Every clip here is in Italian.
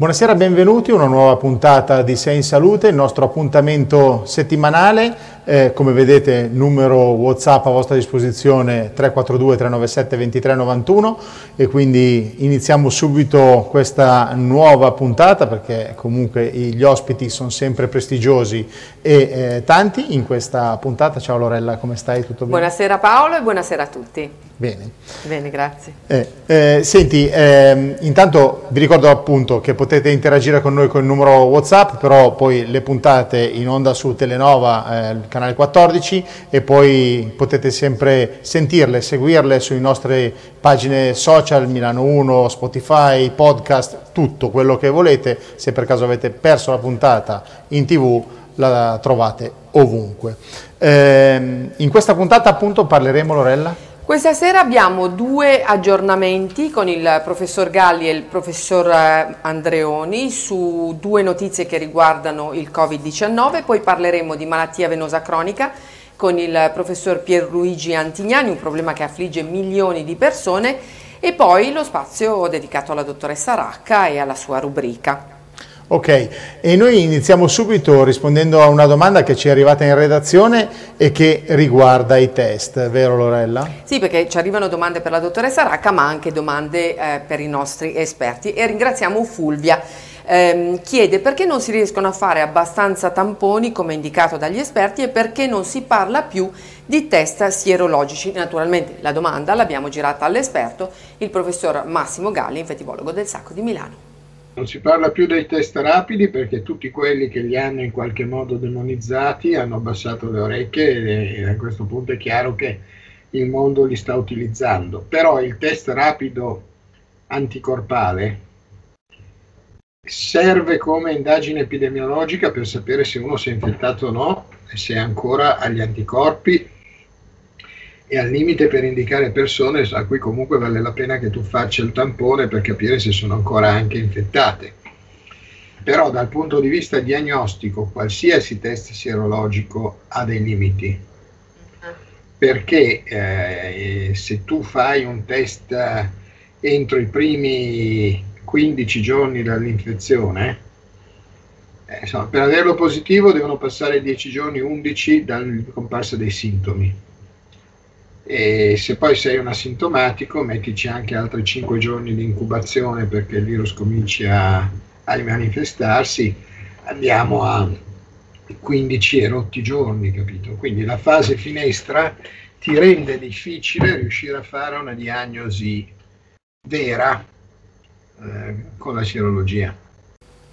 Buonasera, benvenuti a una nuova puntata di Sei in Salute, il nostro appuntamento settimanale, eh, come vedete numero Whatsapp a vostra disposizione 342 397 2391 e quindi iniziamo subito questa nuova puntata perché comunque gli ospiti sono sempre prestigiosi e eh, tanti in questa puntata. Ciao Lorella, come stai? Tutto bene? Buonasera Paolo e buonasera a tutti. Bene. Bene, grazie. Eh, eh, senti, ehm, intanto vi ricordo appunto che potete interagire con noi con il numero WhatsApp, però poi le puntate in onda su Telenova, eh, il canale 14, e poi potete sempre sentirle, seguirle sulle nostre pagine social, Milano 1, Spotify, podcast, tutto quello che volete. Se per caso avete perso la puntata in tv, la trovate ovunque. Ehm, in questa puntata appunto parleremo, Lorella? Questa sera abbiamo due aggiornamenti con il professor Galli e il professor eh, Andreoni su due notizie che riguardano il Covid-19, poi parleremo di malattia venosa cronica con il professor Pierluigi Antignani, un problema che affligge milioni di persone, e poi lo spazio dedicato alla dottoressa Racca e alla sua rubrica. Ok, e noi iniziamo subito rispondendo a una domanda che ci è arrivata in redazione e che riguarda i test, vero Lorella? Sì, perché ci arrivano domande per la dottoressa Racca, ma anche domande eh, per i nostri esperti. E ringraziamo Fulvia. Eh, chiede perché non si riescono a fare abbastanza tamponi come indicato dagli esperti e perché non si parla più di test sierologici. Naturalmente la domanda l'abbiamo girata all'esperto, il professor Massimo Galli, infettivologo del Sacco di Milano. Non si parla più dei test rapidi perché tutti quelli che li hanno in qualche modo demonizzati hanno abbassato le orecchie e a questo punto è chiaro che il mondo li sta utilizzando. Però il test rapido anticorpale serve come indagine epidemiologica per sapere se uno si è infettato o no e se è ancora agli anticorpi e al limite per indicare persone a cui comunque vale la pena che tu faccia il tampone per capire se sono ancora anche infettate. Però dal punto di vista diagnostico qualsiasi test sierologico ha dei limiti, perché eh, se tu fai un test entro i primi 15 giorni dall'infezione, eh, insomma, per averlo positivo devono passare 10 giorni, 11 dalla comparsa dei sintomi e se poi sei un asintomatico mettici anche altri 5 giorni di incubazione perché il virus cominci a, a manifestarsi, andiamo a 15 e rotti giorni, capito? Quindi la fase finestra ti rende difficile riuscire a fare una diagnosi vera eh, con la serologia.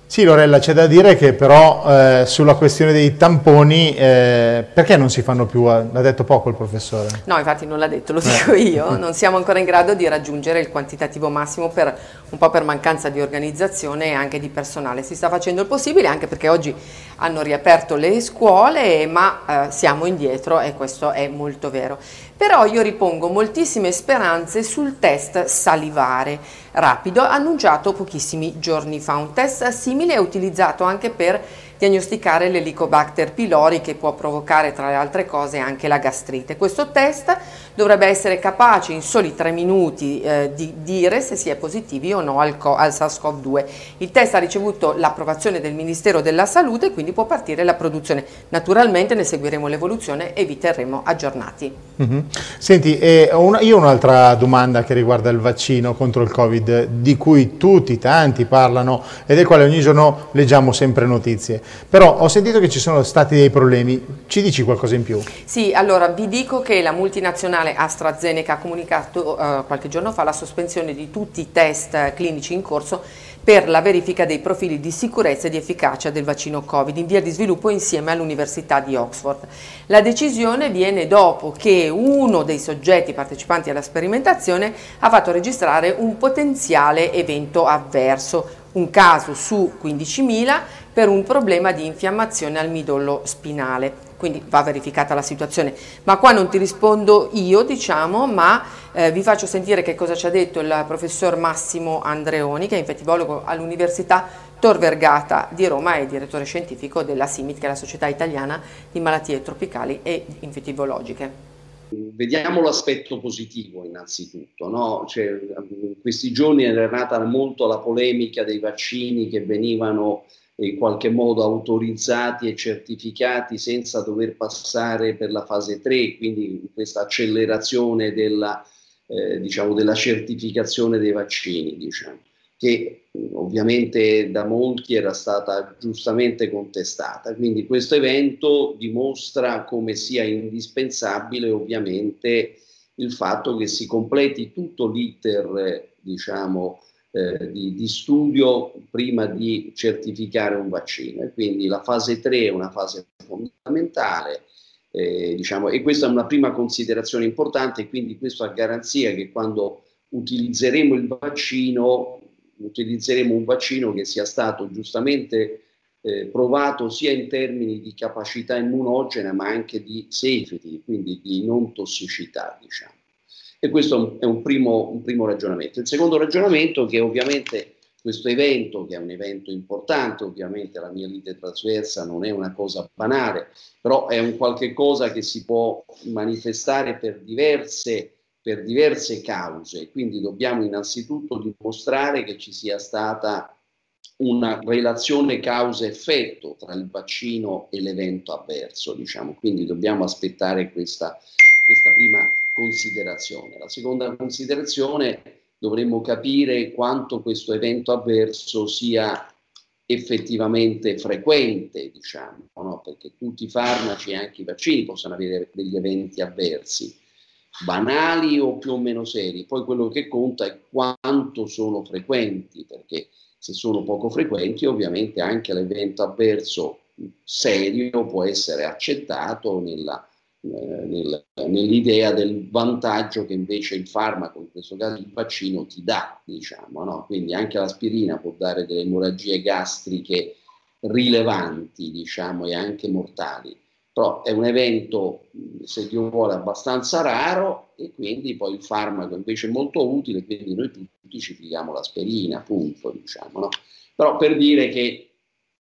Sì Lorella, c'è da dire che però eh, sulla questione dei tamponi, eh, perché non si fanno più? L'ha detto poco il professore? No, infatti non l'ha detto, lo dico eh. io, non siamo ancora in grado di raggiungere il quantitativo massimo per, un po' per mancanza di organizzazione e anche di personale. Si sta facendo il possibile anche perché oggi hanno riaperto le scuole, ma eh, siamo indietro e questo è molto vero. Però io ripongo moltissime speranze sul test salivare rapido annunciato pochissimi giorni fa, un test simile e utilizzato anche per diagnosticare l'Helicobacter pylori che può provocare tra le altre cose anche la gastrite. Questo test dovrebbe essere capace in soli tre minuti eh, di dire se si è positivi o no al, al SARS-CoV-2. Il test ha ricevuto l'approvazione del Ministero della Salute e quindi può partire la produzione. Naturalmente ne seguiremo l'evoluzione e vi terremo aggiornati. Mm-hmm. Senti, eh, una, io ho un'altra domanda che riguarda il vaccino contro il Covid, di cui tutti, tanti parlano e del quale ogni giorno leggiamo sempre notizie. Però ho sentito che ci sono stati dei problemi, ci dici qualcosa in più? Sì, allora vi dico che la multinazionale AstraZeneca ha comunicato eh, qualche giorno fa la sospensione di tutti i test clinici in corso per la verifica dei profili di sicurezza e di efficacia del vaccino Covid in via di sviluppo insieme all'Università di Oxford. La decisione viene dopo che uno dei soggetti partecipanti alla sperimentazione ha fatto registrare un potenziale evento avverso, un caso su 15.000 per un problema di infiammazione al midollo spinale. Quindi va verificata la situazione. Ma qua non ti rispondo io, diciamo, ma eh, vi faccio sentire che cosa ci ha detto il professor Massimo Andreoni, che è infettivologo all'Università Tor Vergata di Roma e direttore scientifico della SIMIT, che è la Società Italiana di Malattie Tropicali e Infettivologiche. Vediamo l'aspetto positivo innanzitutto, no? cioè, in questi giorni è nata molto la polemica dei vaccini che venivano in qualche modo autorizzati e certificati senza dover passare per la fase 3, quindi questa accelerazione della, eh, diciamo, della certificazione dei vaccini, diciamo, che ovviamente da molti era stata giustamente contestata. Quindi questo evento dimostra come sia indispensabile ovviamente il fatto che si completi tutto l'iter, diciamo, eh, di, di, studio prima di certificare un vaccino. E quindi la fase 3 è una fase fondamentale, eh, diciamo, e questa è una prima considerazione importante, quindi questo a garanzia che quando utilizzeremo il vaccino, utilizzeremo un vaccino che sia stato giustamente eh, provato sia in termini di capacità immunogena ma anche di safety, quindi di non tossicità, diciamo. E questo è un primo, un primo ragionamento. Il secondo ragionamento è che ovviamente questo evento, che è un evento importante, ovviamente la mia lite trasversa non è una cosa banale, però è un qualche cosa che si può manifestare per diverse, per diverse cause, quindi dobbiamo innanzitutto dimostrare che ci sia stata una relazione causa-effetto tra il vaccino e l'evento avverso, diciamo, quindi dobbiamo aspettare questa, questa prima considerazione. La seconda considerazione dovremmo capire quanto questo evento avverso sia effettivamente frequente, diciamo, no? perché tutti i farmaci e anche i vaccini possono avere degli eventi avversi, banali o più o meno seri. Poi quello che conta è quanto sono frequenti, perché se sono poco frequenti ovviamente anche l'evento avverso serio può essere accettato nella eh, nel, nell'idea del vantaggio che invece il farmaco, in questo caso il vaccino, ti dà, diciamo, no? Quindi anche l'aspirina può dare delle emorragie gastriche rilevanti, diciamo, e anche mortali. Però è un evento, se Dio vuole, abbastanza raro e quindi poi il farmaco invece è molto utile, quindi noi tutti ci pigliamo l'aspirina, appunto, diciamo, no? Però per dire che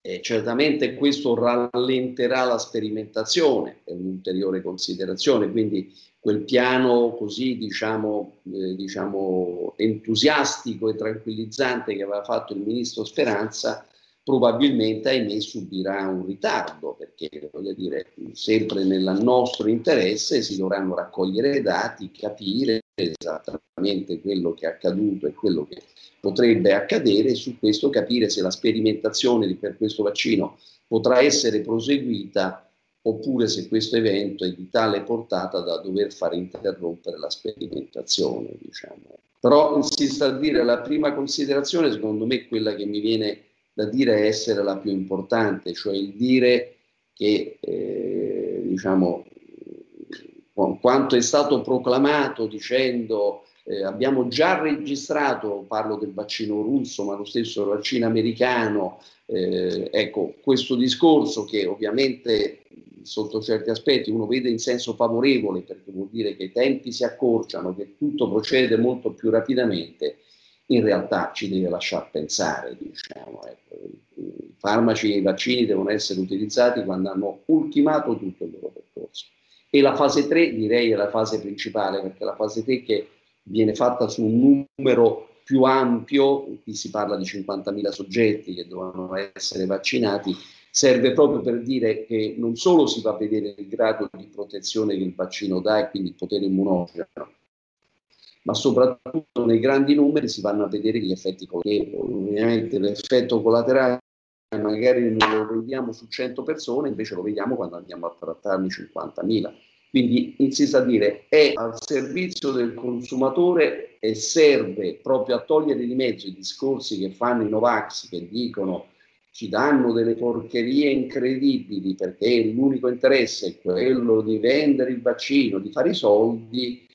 eh, certamente questo rallenterà la sperimentazione, è un'ulteriore considerazione, quindi quel piano così diciamo, eh, diciamo entusiastico e tranquillizzante che aveva fatto il ministro Speranza probabilmente ahimè subirà un ritardo perché voglio dire sempre nel nostro interesse si dovranno raccogliere dati, capire esattamente quello che è accaduto e quello che potrebbe accadere e su questo capire se la sperimentazione per questo vaccino potrà essere proseguita oppure se questo evento è di tale portata da dover far interrompere la sperimentazione. Diciamo. Però insisto a dire, la prima considerazione secondo me quella che mi viene da dire essere la più importante, cioè il dire che eh, diciamo, quanto è stato proclamato dicendo eh, abbiamo già registrato, parlo del vaccino russo, ma lo stesso vaccino americano, eh, ecco, questo discorso che ovviamente sotto certi aspetti uno vede in senso favorevole perché vuol dire che i tempi si accorciano, che tutto procede molto più rapidamente, in realtà ci deve lasciare pensare, diciamo, ecco, i farmaci e i vaccini devono essere utilizzati quando hanno ultimato tutto il loro percorso. E la fase 3 direi è la fase principale, perché la fase 3 che viene fatta su un numero più ampio, qui si parla di 50.000 soggetti che dovranno essere vaccinati, serve proprio per dire che non solo si va a vedere il grado di protezione che il vaccino dà e quindi il potere immunogeno, ma soprattutto nei grandi numeri si vanno a vedere gli effetti collaterali. Ovviamente l'effetto collaterale magari non lo vediamo su 100 persone, invece lo vediamo quando andiamo a trattarne 50.000. Quindi insisto a dire, è al servizio del consumatore e serve proprio a togliere di mezzo i discorsi che fanno i Novax che dicono ci danno delle porcherie incredibili perché l'unico interesse è quello di vendere il vaccino, di fare i soldi.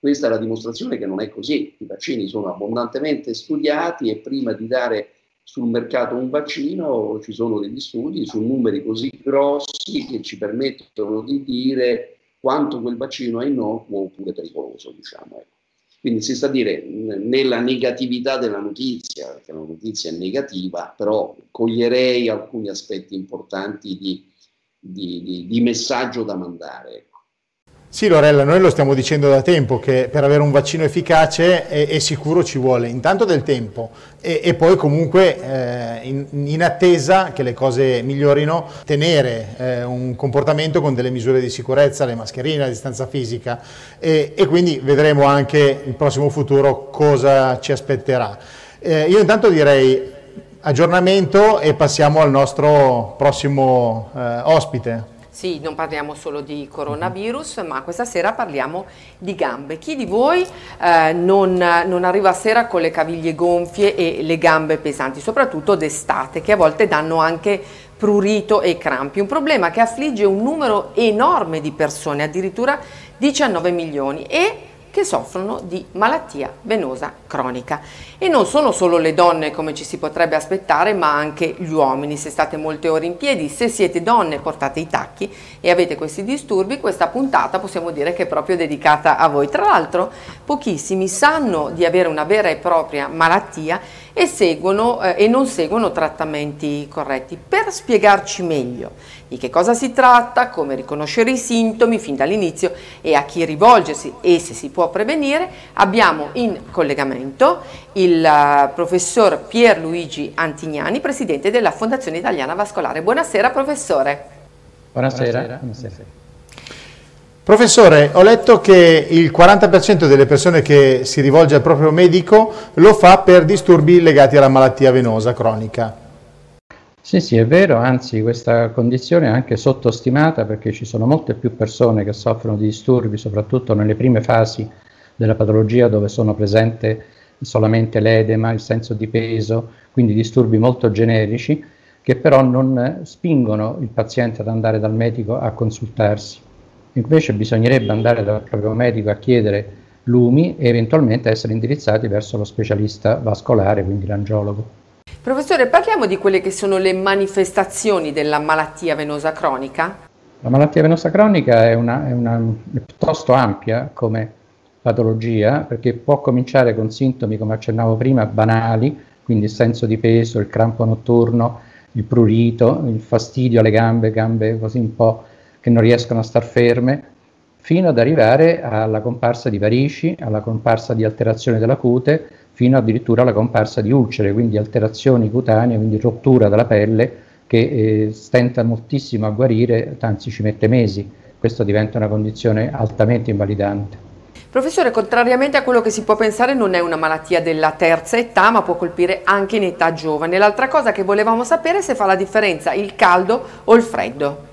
Questa è la dimostrazione che non è così. I vaccini sono abbondantemente studiati e prima di dare sul mercato un vaccino, ci sono degli studi su numeri così grossi che ci permettono di dire quanto quel vaccino è innocuo oppure pericoloso, diciamo. Ecco. Quindi si sta a dire nella negatività della notizia, perché la notizia è negativa, però coglierei alcuni aspetti importanti di, di, di, di messaggio da mandare. Sì Lorella, noi lo stiamo dicendo da tempo che per avere un vaccino efficace e, e sicuro ci vuole intanto del tempo e, e poi comunque eh, in, in, attesa che le cose migliorino tenere eh, un comportamento con delle misure di sicurezza, le mascherine, la distanza fisica e, e quindi vedremo anche il prossimo futuro cosa ci aspetterà. Eh, io intanto direi aggiornamento e passiamo al nostro prossimo eh, ospite. Sì, non parliamo solo di coronavirus, ma questa sera parliamo di gambe. Chi di voi eh, non, non, arriva a sera con le caviglie gonfie e le gambe pesanti, soprattutto d'estate, che a volte danno anche prurito e crampi? Un problema che affligge un numero enorme di persone, addirittura 19 milioni. E che soffrono di malattia venosa cronica. E non sono solo le donne come ci si potrebbe aspettare, ma anche gli uomini. Se state molte ore in piedi, se siete donne portate i tacchi e avete questi disturbi, questa puntata possiamo dire che è proprio dedicata a voi. Tra l'altro pochissimi sanno di avere una vera e propria malattia e, seguono, eh, e non seguono trattamenti corretti. Per spiegarci meglio di che cosa si tratta, come riconoscere i sintomi fin dall'inizio e a chi rivolgersi e se si può prevenire, abbiamo in collegamento il uh, professor Pierluigi Antignani, presidente della Fondazione Italiana Vascolare. Buonasera professore. Buonasera. Buonasera. Professore, ho letto che il 40% delle persone che si rivolge al proprio medico lo fa per disturbi legati alla malattia venosa cronica. Sì, sì, è vero, anzi questa condizione è anche sottostimata perché ci sono molte più persone che soffrono di disturbi, soprattutto nelle prime fasi della patologia dove sono presente solamente l'edema, il senso di peso, quindi disturbi molto generici che però non spingono il paziente ad andare dal medico a consultarsi. Invece bisognerebbe andare dal proprio medico a chiedere lumi e eventualmente essere indirizzati verso lo specialista vascolare, quindi l'angiologo. Professore, parliamo di quelle che sono le manifestazioni della malattia venosa cronica? La malattia venosa cronica è, una, è, una, è piuttosto ampia come patologia perché può cominciare con sintomi, come accennavo prima, banali, quindi il senso di peso, il crampo notturno, il prurito, il fastidio alle gambe, gambe così un po' che non riescono a star ferme, fino ad arrivare alla comparsa di varici, alla comparsa di alterazioni della cute, fino addirittura alla comparsa di ulcere, quindi alterazioni cutanee, quindi rottura della pelle che eh, stenta moltissimo a guarire, anzi ci mette mesi. Questo diventa una condizione altamente invalidante. Professore, contrariamente a quello che si può pensare, non è una malattia della terza età, ma può colpire anche in età giovane. L'altra cosa che volevamo sapere è se fa la differenza il caldo o il freddo.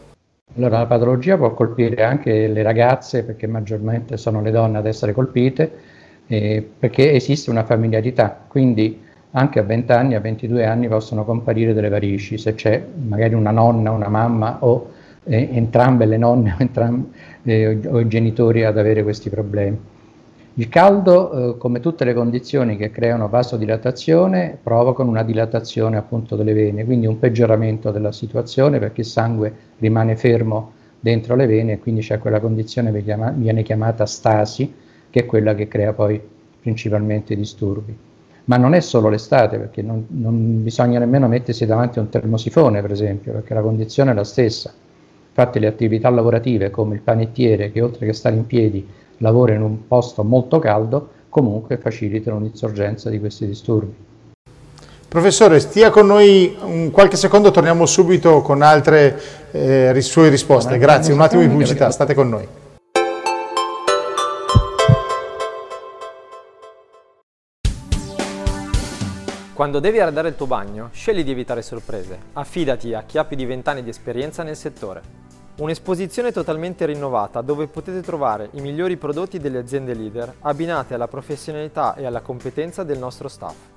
Allora, la patologia può colpire anche le ragazze, perché maggiormente sono le donne ad essere colpite, eh, perché esiste una familiarità, quindi anche a 20 anni, a 22 anni possono comparire delle varici, se c'è magari una nonna, una mamma o eh, entrambe le nonne o, eh, o, i genitori ad avere questi problemi. Il caldo, eh, come tutte le condizioni che creano vasodilatazione, provocano una dilatazione appunto delle vene, quindi un peggioramento della situazione perché il sangue rimane fermo dentro le vene e quindi c'è quella condizione che viene chiamata stasi, che è quella che crea poi principalmente i disturbi. Ma non è solo l'estate, perché non, non bisogna nemmeno mettersi davanti a un termosifone, per esempio, perché la condizione è la stessa. Infatti le attività lavorative come il panettiere, che oltre che stare in piedi lavora in un posto molto caldo, comunque facilitano l'insorgenza di questi disturbi. Professore, stia con noi un qualche secondo, torniamo subito con altre eh, sue risposte. Grazie, un attimo di pubblicità, state con noi. Quando devi arredare il tuo bagno, scegli di evitare sorprese. Affidati a chi ha più di 20 anni di esperienza nel settore. Un'esposizione totalmente rinnovata dove potete trovare i migliori prodotti delle aziende leader abbinate alla professionalità e alla competenza del nostro staff.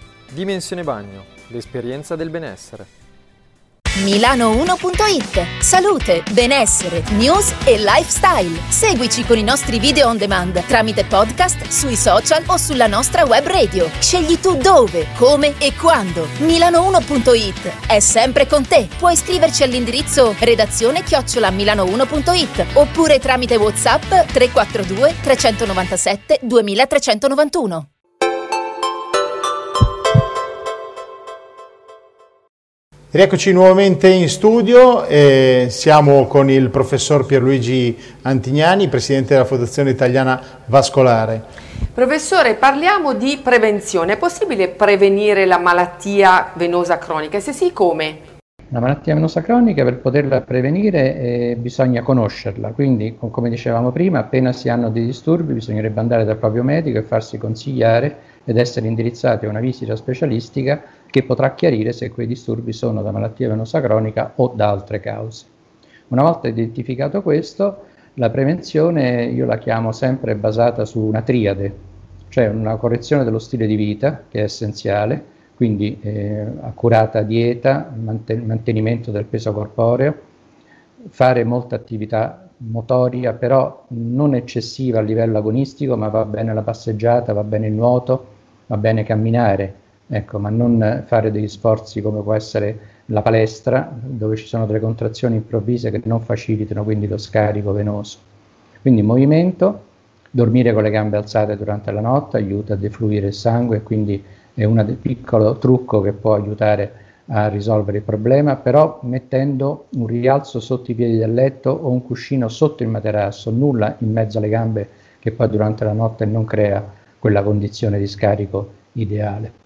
Dimensione Bagno, l'esperienza del benessere. Milano1.it Salute, benessere, news e lifestyle. Seguici con i nostri video on demand tramite podcast, sui social o sulla nostra web radio. Scegli tu dove, come e quando. Milano1.it è sempre con te. Puoi iscriverci all'indirizzo redazione chiocciola milano1.it oppure tramite WhatsApp 342 397 2391. Rieccoci nuovamente in studio, eh, siamo con il professor Pierluigi Antignani, presidente della Fondazione Italiana Vascolare. Professore, parliamo di prevenzione. È possibile prevenire la malattia venosa cronica? E se sì, come? La malattia venosa cronica per poterla prevenire eh, bisogna conoscerla, quindi come dicevamo prima, appena si hanno dei disturbi bisognerebbe andare dal proprio medico e farsi consigliare ed essere indirizzati a una visita specialistica che potrà chiarire se quei disturbi sono da malattia venosa cronica o da altre cause. Una volta identificato questo, la prevenzione io la chiamo sempre basata su una triade, cioè una correzione dello stile di vita che è essenziale, quindi eh, accurata dieta, manten- mantenimento del peso corporeo, fare molta attività motoria, però non eccessiva a livello agonistico, ma va bene la passeggiata, va bene il nuoto, va bene camminare, ecco, ma non fare degli sforzi come può essere la palestra, dove ci sono delle contrazioni improvvise che non facilitano quindi lo scarico venoso. Quindi movimento, dormire con le gambe alzate durante la notte aiuta a defluire il sangue e quindi è un piccolo trucco che può aiutare a risolvere il problema, però mettendo un rialzo sotto i piedi del letto o un cuscino sotto il materasso, nulla in mezzo alle gambe che poi durante la notte non crea quella condizione di scarico ideale.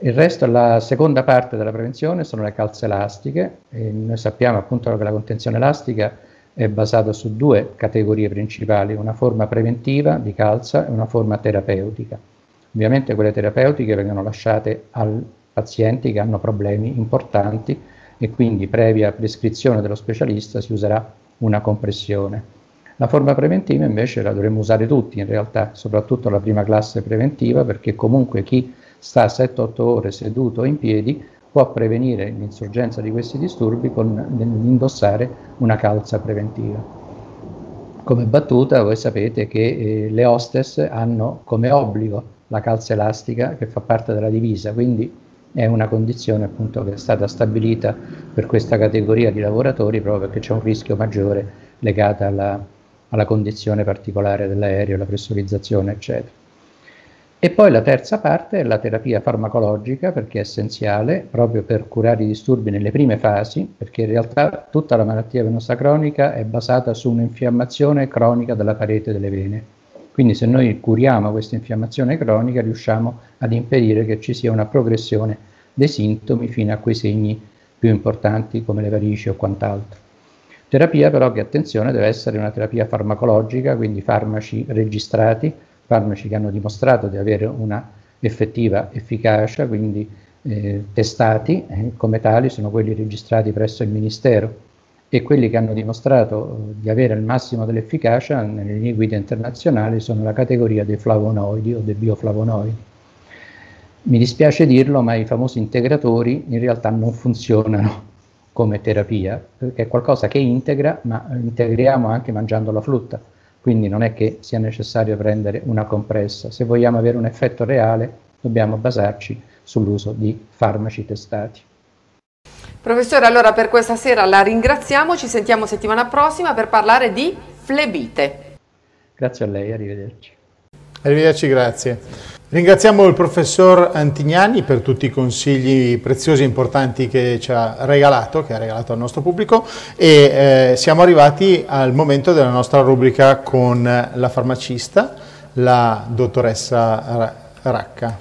Il resto, la seconda parte della prevenzione sono le calze elastiche e noi sappiamo appunto che la contenzione elastica è basata su due categorie principali, una forma preventiva di calza e una forma terapeutica. Ovviamente quelle terapeutiche vengono lasciate ai pazienti che hanno problemi importanti e quindi previa prescrizione dello specialista si userà una compressione. La forma preventiva invece la dovremmo usare tutti in realtà, soprattutto la prima classe preventiva, perché comunque chi sta 7-8 ore seduto in piedi può prevenire l'insorgenza di questi disturbi con l'indossare una calza preventiva. Come battuta voi sapete che eh, le hostess hanno come obbligo la calza elastica che fa parte della divisa, quindi è una condizione appunto che è stata stabilita per questa categoria di lavoratori proprio perché c'è un rischio maggiore legato alla, alla condizione particolare dell'aereo, la pressurizzazione eccetera. E poi la terza parte è la terapia farmacologica perché è essenziale proprio per curare i disturbi nelle prime fasi, perché in realtà tutta la malattia venosa cronica è basata su un'infiammazione cronica della parete delle vene. Quindi se noi curiamo questa infiammazione cronica riusciamo ad impedire che ci sia una progressione dei sintomi fino a quei segni più importanti come le varici o quant'altro. Terapia però che attenzione deve essere una terapia farmacologica, quindi farmaci registrati, farmaci che hanno dimostrato di avere una effettiva efficacia, quindi eh, testati eh, come tali sono quelli registrati presso il Ministero e quelli che hanno dimostrato eh, di avere il massimo dell'efficacia nelle linee guida internazionali sono la categoria dei flavonoidi o dei bioflavonoidi. Mi dispiace dirlo, ma i famosi integratori in realtà non funzionano come terapia, perché è qualcosa che integra, ma integriamo anche mangiando la frutta quindi non è che sia necessario prendere una compressa. Se vogliamo avere un effetto reale dobbiamo basarci sull'uso di farmaci testati. Professore, allora per questa sera la ringraziamo, ci sentiamo settimana prossima per parlare di flebite. Grazie a lei, arrivederci. Arrivederci, grazie. Ringraziamo il professor Antignani per tutti i consigli preziosi e importanti che ci ha regalato, che ha regalato al nostro pubblico e eh, siamo arrivati al momento della nostra rubrica con la farmacista, la dottoressa Racca.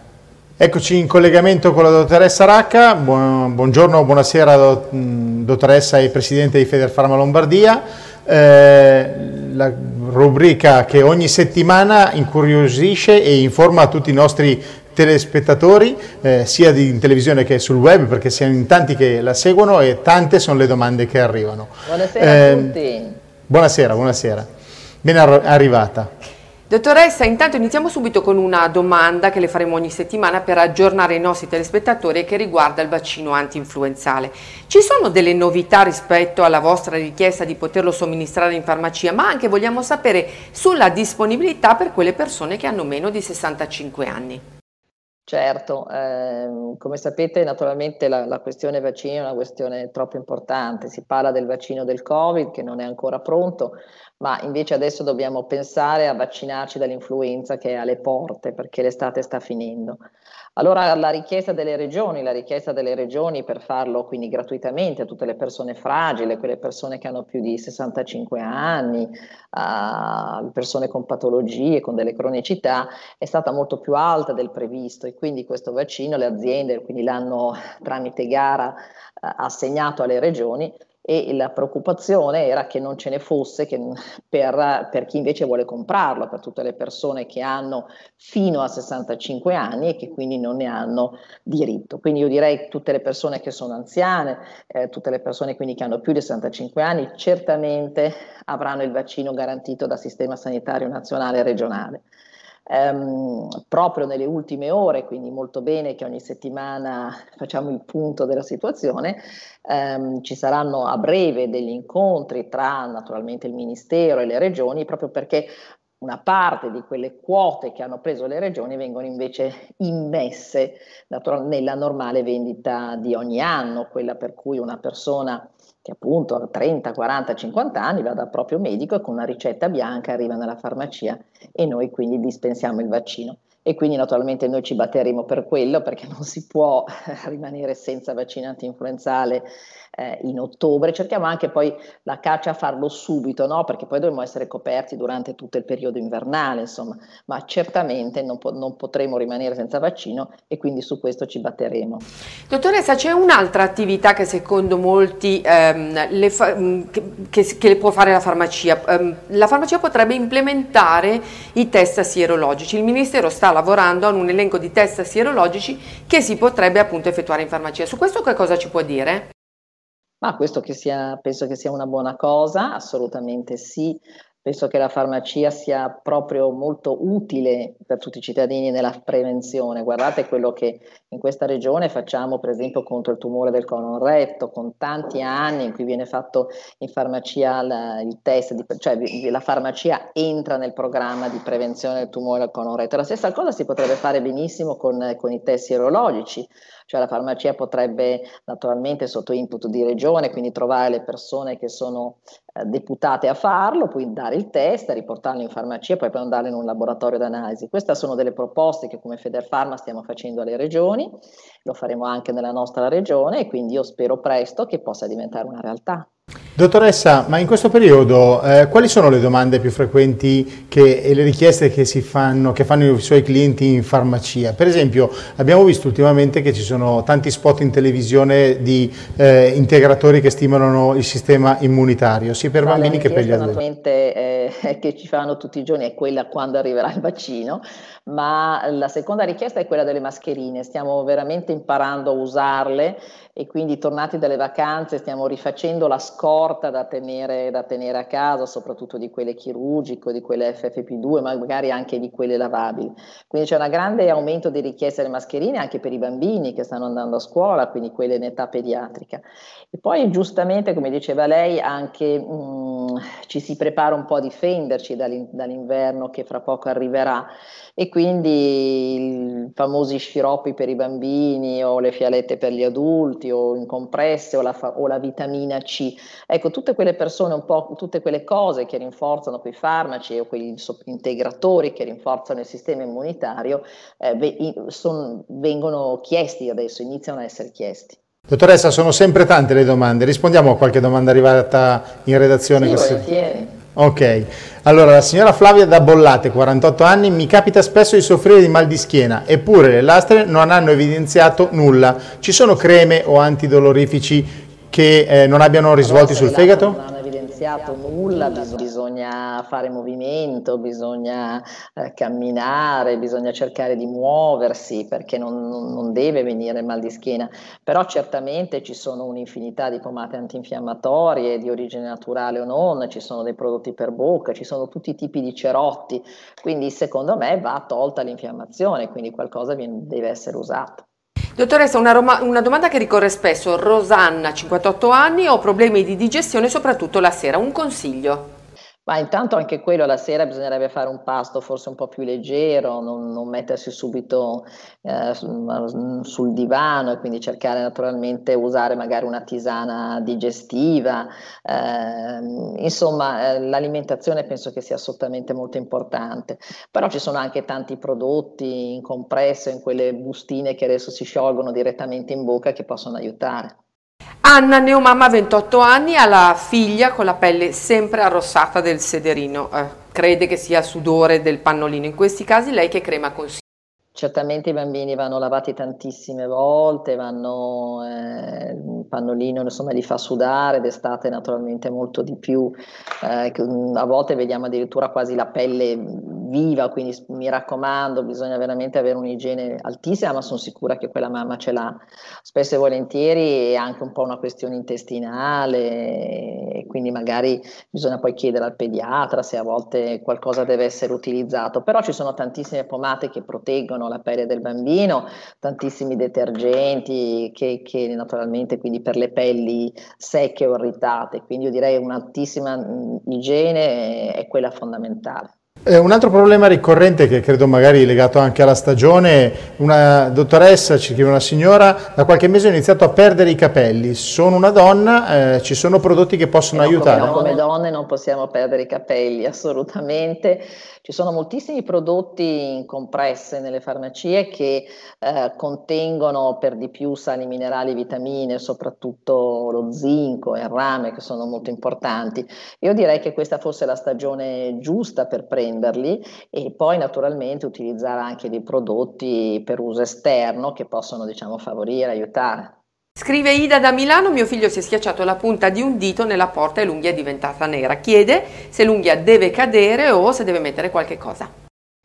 Eccoci in collegamento con la dottoressa Racca, buongiorno, buonasera dottoressa e presidente di Federfarma Lombardia. Eh, la rubrica che ogni settimana incuriosisce e informa tutti i nostri telespettatori, eh, sia in televisione che sul web, perché siamo in tanti che la seguono e tante sono le domande che arrivano. Buonasera eh, a tutti. Buonasera, buonasera. Ben arrivata. Dottoressa, intanto iniziamo subito con una domanda che le faremo ogni settimana per aggiornare i nostri telespettatori che riguarda il vaccino anti-influenzale. Ci sono delle novità rispetto alla vostra richiesta di poterlo somministrare in farmacia, ma anche vogliamo sapere sulla disponibilità per quelle persone che hanno meno di 65 anni. Certo, ehm, come sapete naturalmente la, la, questione vaccino è una questione troppo importante, si parla del vaccino del Covid che non è ancora pronto, ma invece adesso dobbiamo pensare a vaccinarci dall'influenza che è alle porte perché l'estate sta finendo. Allora la richiesta delle regioni, la richiesta delle regioni per farlo quindi gratuitamente a tutte le persone fragili, quelle persone che hanno più di 65 anni, a persone con patologie, con delle cronicità, è stata molto più alta del previsto e quindi questo vaccino le aziende quindi l'hanno tramite gara assegnato alle regioni e la preoccupazione era che non ce ne fosse per, per, chi invece vuole comprarlo, per tutte le persone che hanno fino a 65 anni e che quindi non ne hanno diritto. Quindi io direi tutte le persone che sono anziane, eh, tutte le persone quindi che hanno più di 65 anni, certamente avranno il vaccino garantito dal sistema sanitario nazionale e regionale. Um, proprio nelle ultime ore, quindi molto bene che ogni settimana facciamo il punto della situazione, um, ci saranno a breve degli incontri tra naturalmente il Ministero e le regioni, proprio perché una parte di quelle quote che hanno preso le regioni vengono invece immesse nella normale vendita di ogni anno, quella per cui una persona che appunto a 30, 40, 50 anni va dal proprio medico e con una ricetta bianca arriva nella farmacia e noi quindi dispensiamo il vaccino. E quindi naturalmente noi ci batteremo per quello perché non si può rimanere senza vaccino anti-influenzale eh, in ottobre, cerchiamo anche poi la caccia a farlo subito, no? perché poi dovremo essere coperti durante tutto il periodo invernale, insomma, ma certamente non, po- non potremo rimanere senza vaccino e quindi su questo ci batteremo. Dottoressa, c'è un'altra attività che secondo molti ehm, le fa- mm, che, che, può fare la farmacia. Um, la farmacia potrebbe implementare i test sierologici. Il Ministero sta lavorando a un elenco di test sierologici che si potrebbe appunto effettuare in farmacia. Su questo che cosa ci può dire? Ma questo che sia, penso che sia una buona cosa, assolutamente sì. Penso che la farmacia sia proprio molto utile per tutti i cittadini nella prevenzione. Guardate quello che in questa regione facciamo, per esempio, contro il tumore del colon retto, con tanti anni in cui viene fatto in farmacia la, il test, di, cioè la farmacia entra nel programma di prevenzione del tumore del colon retto. La stessa cosa si potrebbe fare benissimo con, con i test sierologici cioè la farmacia potrebbe naturalmente sotto input di regione, quindi trovare le persone che sono deputate a farlo, poi dare il test, riportarlo in farmacia, poi mandarlo in un laboratorio d'analisi. Queste sono delle proposte che come Federfarma stiamo facendo alle regioni, lo faremo anche nella nostra regione e quindi io spero presto che possa diventare una realtà. Dottoressa, ma in questo periodo eh, quali sono le domande più frequenti che, e le richieste che, si fanno, che fanno i suoi clienti in farmacia? Per esempio abbiamo visto ultimamente che ci sono tanti spot in televisione di eh, integratori che stimolano il sistema immunitario, sia per no, bambini che per gli adulti. Eh, che ci fanno tutti i giorni è quella quando arriverà il vaccino, ma la seconda richiesta è quella delle mascherine, stiamo veramente imparando a usarle e quindi tornati dalle vacanze stiamo rifacendo la scorta da tenere, da tenere a casa, soprattutto di quelle chirurgiche, di quelle FFP2, ma magari anche di quelle lavabili. Quindi c'è un grande aumento di richieste delle mascherine anche per i bambini che stanno andando a scuola, quindi quelle in età pediatrica. E poi giustamente, come diceva lei, anche mh, mm, ci si prepara un po' a difenderci dall'inverno che fra poco arriverà e quindi i famosi sciroppi per i bambini o le fialette per gli adulti o in compresse o la, o la vitamina C. Ecco, tutte quelle persone, un po' tutte quelle cose che rinforzano quei farmaci o quegli integratori che rinforzano il sistema immunitario eh, son, vengono chiesti adesso, iniziano a essere chiesti. Dottoressa, sono sempre tante le domande, rispondiamo a qualche domanda arrivata in redazione. Sì, volentieri. Ok, allora la signora Flavia da Bollate, 48 anni, mi capita spesso di soffrire di mal di schiena, eppure le lastre non hanno evidenziato nulla. Ci sono creme o antidolorifici che eh, non abbiano risvolti sul fegato? Iniziato nulla, bisogna fare movimento, bisogna eh, camminare, bisogna cercare di muoversi perché non, non, deve venire mal di schiena, però certamente ci sono un'infinità di pomate antinfiammatorie di origine naturale o non, ci sono dei prodotti per bocca, ci sono tutti i tipi di cerotti, quindi secondo me va tolta l'infiammazione, quindi qualcosa viene, deve essere usato. Dottoressa, una, Roma, una, domanda che ricorre spesso. Rosanna, 58 anni, ho problemi di digestione soprattutto la sera. Un consiglio? Ma intanto anche quello la sera bisognerebbe fare un pasto forse un po' più leggero, non, non mettersi subito eh, sul divano e quindi cercare naturalmente usare magari una tisana digestiva. Eh, insomma, eh, l'alimentazione penso che sia assolutamente molto importante. Però ci sono anche tanti prodotti in compresso, in quelle bustine che adesso si sciolgono direttamente in bocca che possono aiutare. Anna, neomamma, 28 anni, ha la figlia con la pelle sempre arrossata del sederino, eh, crede che sia sudore del pannolino. In questi casi lei che crema consiglia? Certamente i bambini vanno lavati tantissime volte, vanno, eh, il pannolino insomma li fa sudare, d'estate naturalmente molto di più, eh, a volte vediamo addirittura quasi la pelle viva, quindi mi raccomando, bisogna veramente avere un'igiene altissima, ma sono sicura che quella mamma ce l'ha. Spesso e volentieri è anche un po' una questione intestinale, quindi magari bisogna poi chiedere al pediatra se a volte qualcosa deve essere utilizzato, però ci sono tantissime pomate che proteggono la pelle del bambino, tantissimi detergenti che, che naturalmente quindi per le pelli secche o irritate, quindi io direi un'altissima igiene è quella fondamentale. Eh, un altro problema ricorrente che credo magari legato anche alla stagione, una dottoressa, ci chiede una signora, da qualche mese ho iniziato a perdere i capelli, sono una donna, eh, ci sono prodotti che possono no, aiutare? Come, no, come donne non possiamo perdere i capelli, assolutamente. Ci sono moltissimi prodotti in compresse nelle farmacie che eh, contengono per di più sali minerali, vitamine, soprattutto lo zinco e il rame che sono molto importanti. Io direi che questa fosse la stagione giusta per prenderli e poi naturalmente utilizzare anche dei prodotti per uso esterno che possono diciamo favorire, aiutare. Scrive Ida da Milano, mio figlio si è schiacciato la punta di un dito nella porta e l'unghia è diventata nera. Chiede se l'unghia deve cadere o se deve mettere qualche cosa.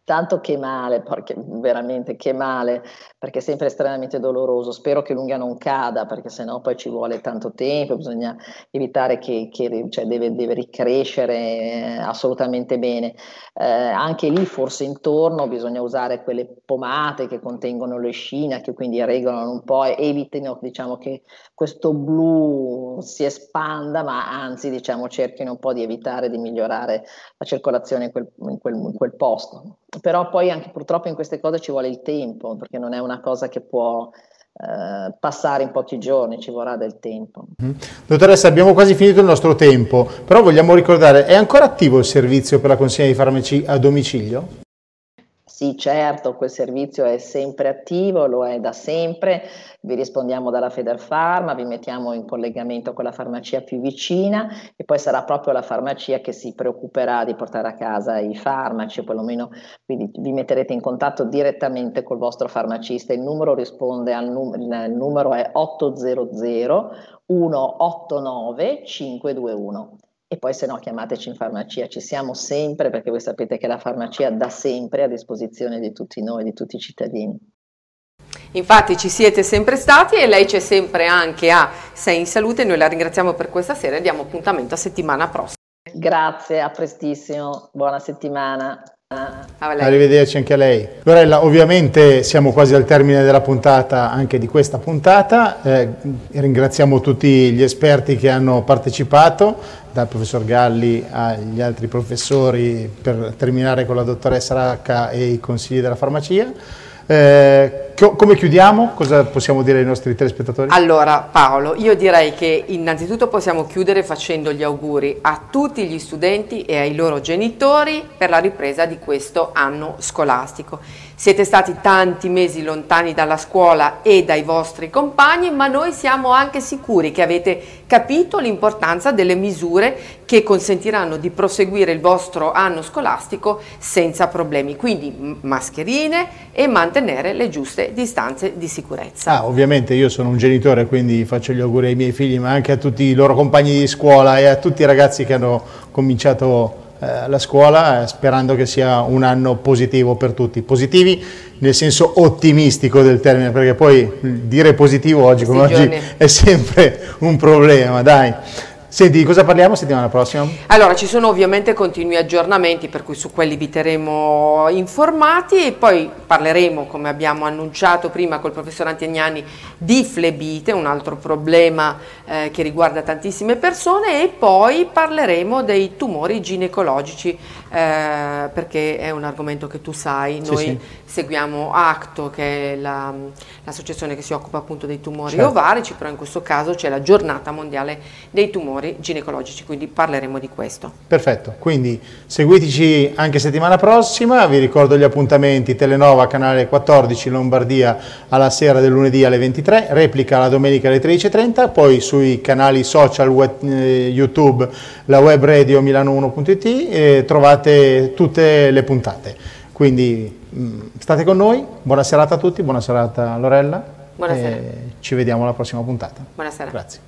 Tanto che male, perché veramente che male, perché è sempre estremamente doloroso. Spero che l'unghia non cada, perché sennò poi ci vuole tanto tempo, bisogna evitare che, che cioè deve, deve, ricrescere eh, assolutamente bene. Eh, anche lì forse intorno bisogna usare quelle pomate che contengono l'escina, che quindi regolano un po' e evitino diciamo, che questo blu si espanda, ma anzi diciamo, cerchino un po' di evitare di migliorare la circolazione in quel, in quel, in quel posto però poi anche purtroppo in queste cose ci vuole il tempo, perché non è una cosa che può eh, passare in pochi giorni, ci vorrà del tempo. Mm. Dottoressa, abbiamo quasi finito il nostro tempo, però vogliamo ricordare, è ancora attivo il servizio per la consegna di farmaci a domicilio? Sì, certo, quel servizio è sempre attivo, lo è da sempre, vi rispondiamo dalla Federfarma, vi mettiamo in collegamento con la farmacia più vicina e poi sarà proprio la farmacia che si preoccuperà di portare a casa i farmaci, o perlomeno quindi vi metterete in contatto direttamente col vostro farmacista. Il numero risponde al num- il numero è 800 189 521 e poi se no chiamateci in farmacia, ci siamo sempre perché voi sapete che la farmacia da sempre a disposizione di tutti noi, di tutti i cittadini. Infatti ci siete sempre stati e lei c'è sempre anche a Sei in Salute, noi la ringraziamo per questa sera e diamo appuntamento a settimana prossima. Grazie, a prestissimo, buona settimana. Arrivederci anche a lei. Lorella, ovviamente siamo quasi al termine della puntata, anche di questa puntata. Eh, ringraziamo tutti gli esperti che hanno partecipato, dal professor Galli agli altri professori, per terminare con la dottoressa Racca e i consigli della farmacia. Eh, come chiudiamo? Cosa possiamo dire ai nostri telespettatori? Allora Paolo, io direi che innanzitutto possiamo chiudere facendo gli auguri a tutti gli studenti e ai loro genitori per la ripresa di questo anno scolastico. Siete stati tanti mesi lontani dalla scuola e dai vostri compagni, ma noi siamo anche sicuri che avete capito l'importanza delle misure che consentiranno di proseguire il vostro anno scolastico senza problemi. Quindi mascherine e mantenere le giuste distanze di sicurezza. Ah, ovviamente io sono un genitore, quindi faccio gli auguri ai miei figli, ma anche a tutti i loro compagni di scuola e a tutti i ragazzi che hanno cominciato eh, la scuola eh, sperando che sia un anno positivo per tutti. Positivi nel senso ottimistico del termine, perché poi dire positivo oggi come oggi è sempre un problema, dai. Senti, di cosa parliamo settimana prossima? Allora, ci sono ovviamente continui aggiornamenti, per cui su quelli vi terremo informati e poi parleremo, come abbiamo annunciato prima col professor Antignani, di flebite, un altro problema eh, che riguarda tantissime persone e poi parleremo dei tumori ginecologici, eh, perché è un argomento che tu sai, noi sì, sì. seguiamo ACTO, che è la, l'associazione che si occupa appunto dei tumori certo. ovarici, però in questo caso c'è la giornata mondiale dei tumori ginecologici, quindi parleremo di questo. Perfetto, quindi seguiteci anche settimana prossima, vi ricordo gli appuntamenti Telenova canale 14 Lombardia alla sera del lunedì alle 23, replica la domenica alle 13.30, poi sui canali social web, eh, YouTube, la web radio milano1.it eh, trovate tutte le puntate. Quindi mh, mm, state con noi, buona serata a tutti, buona serata Lorella. Buonasera. ci vediamo alla prossima puntata. Buonasera. Grazie.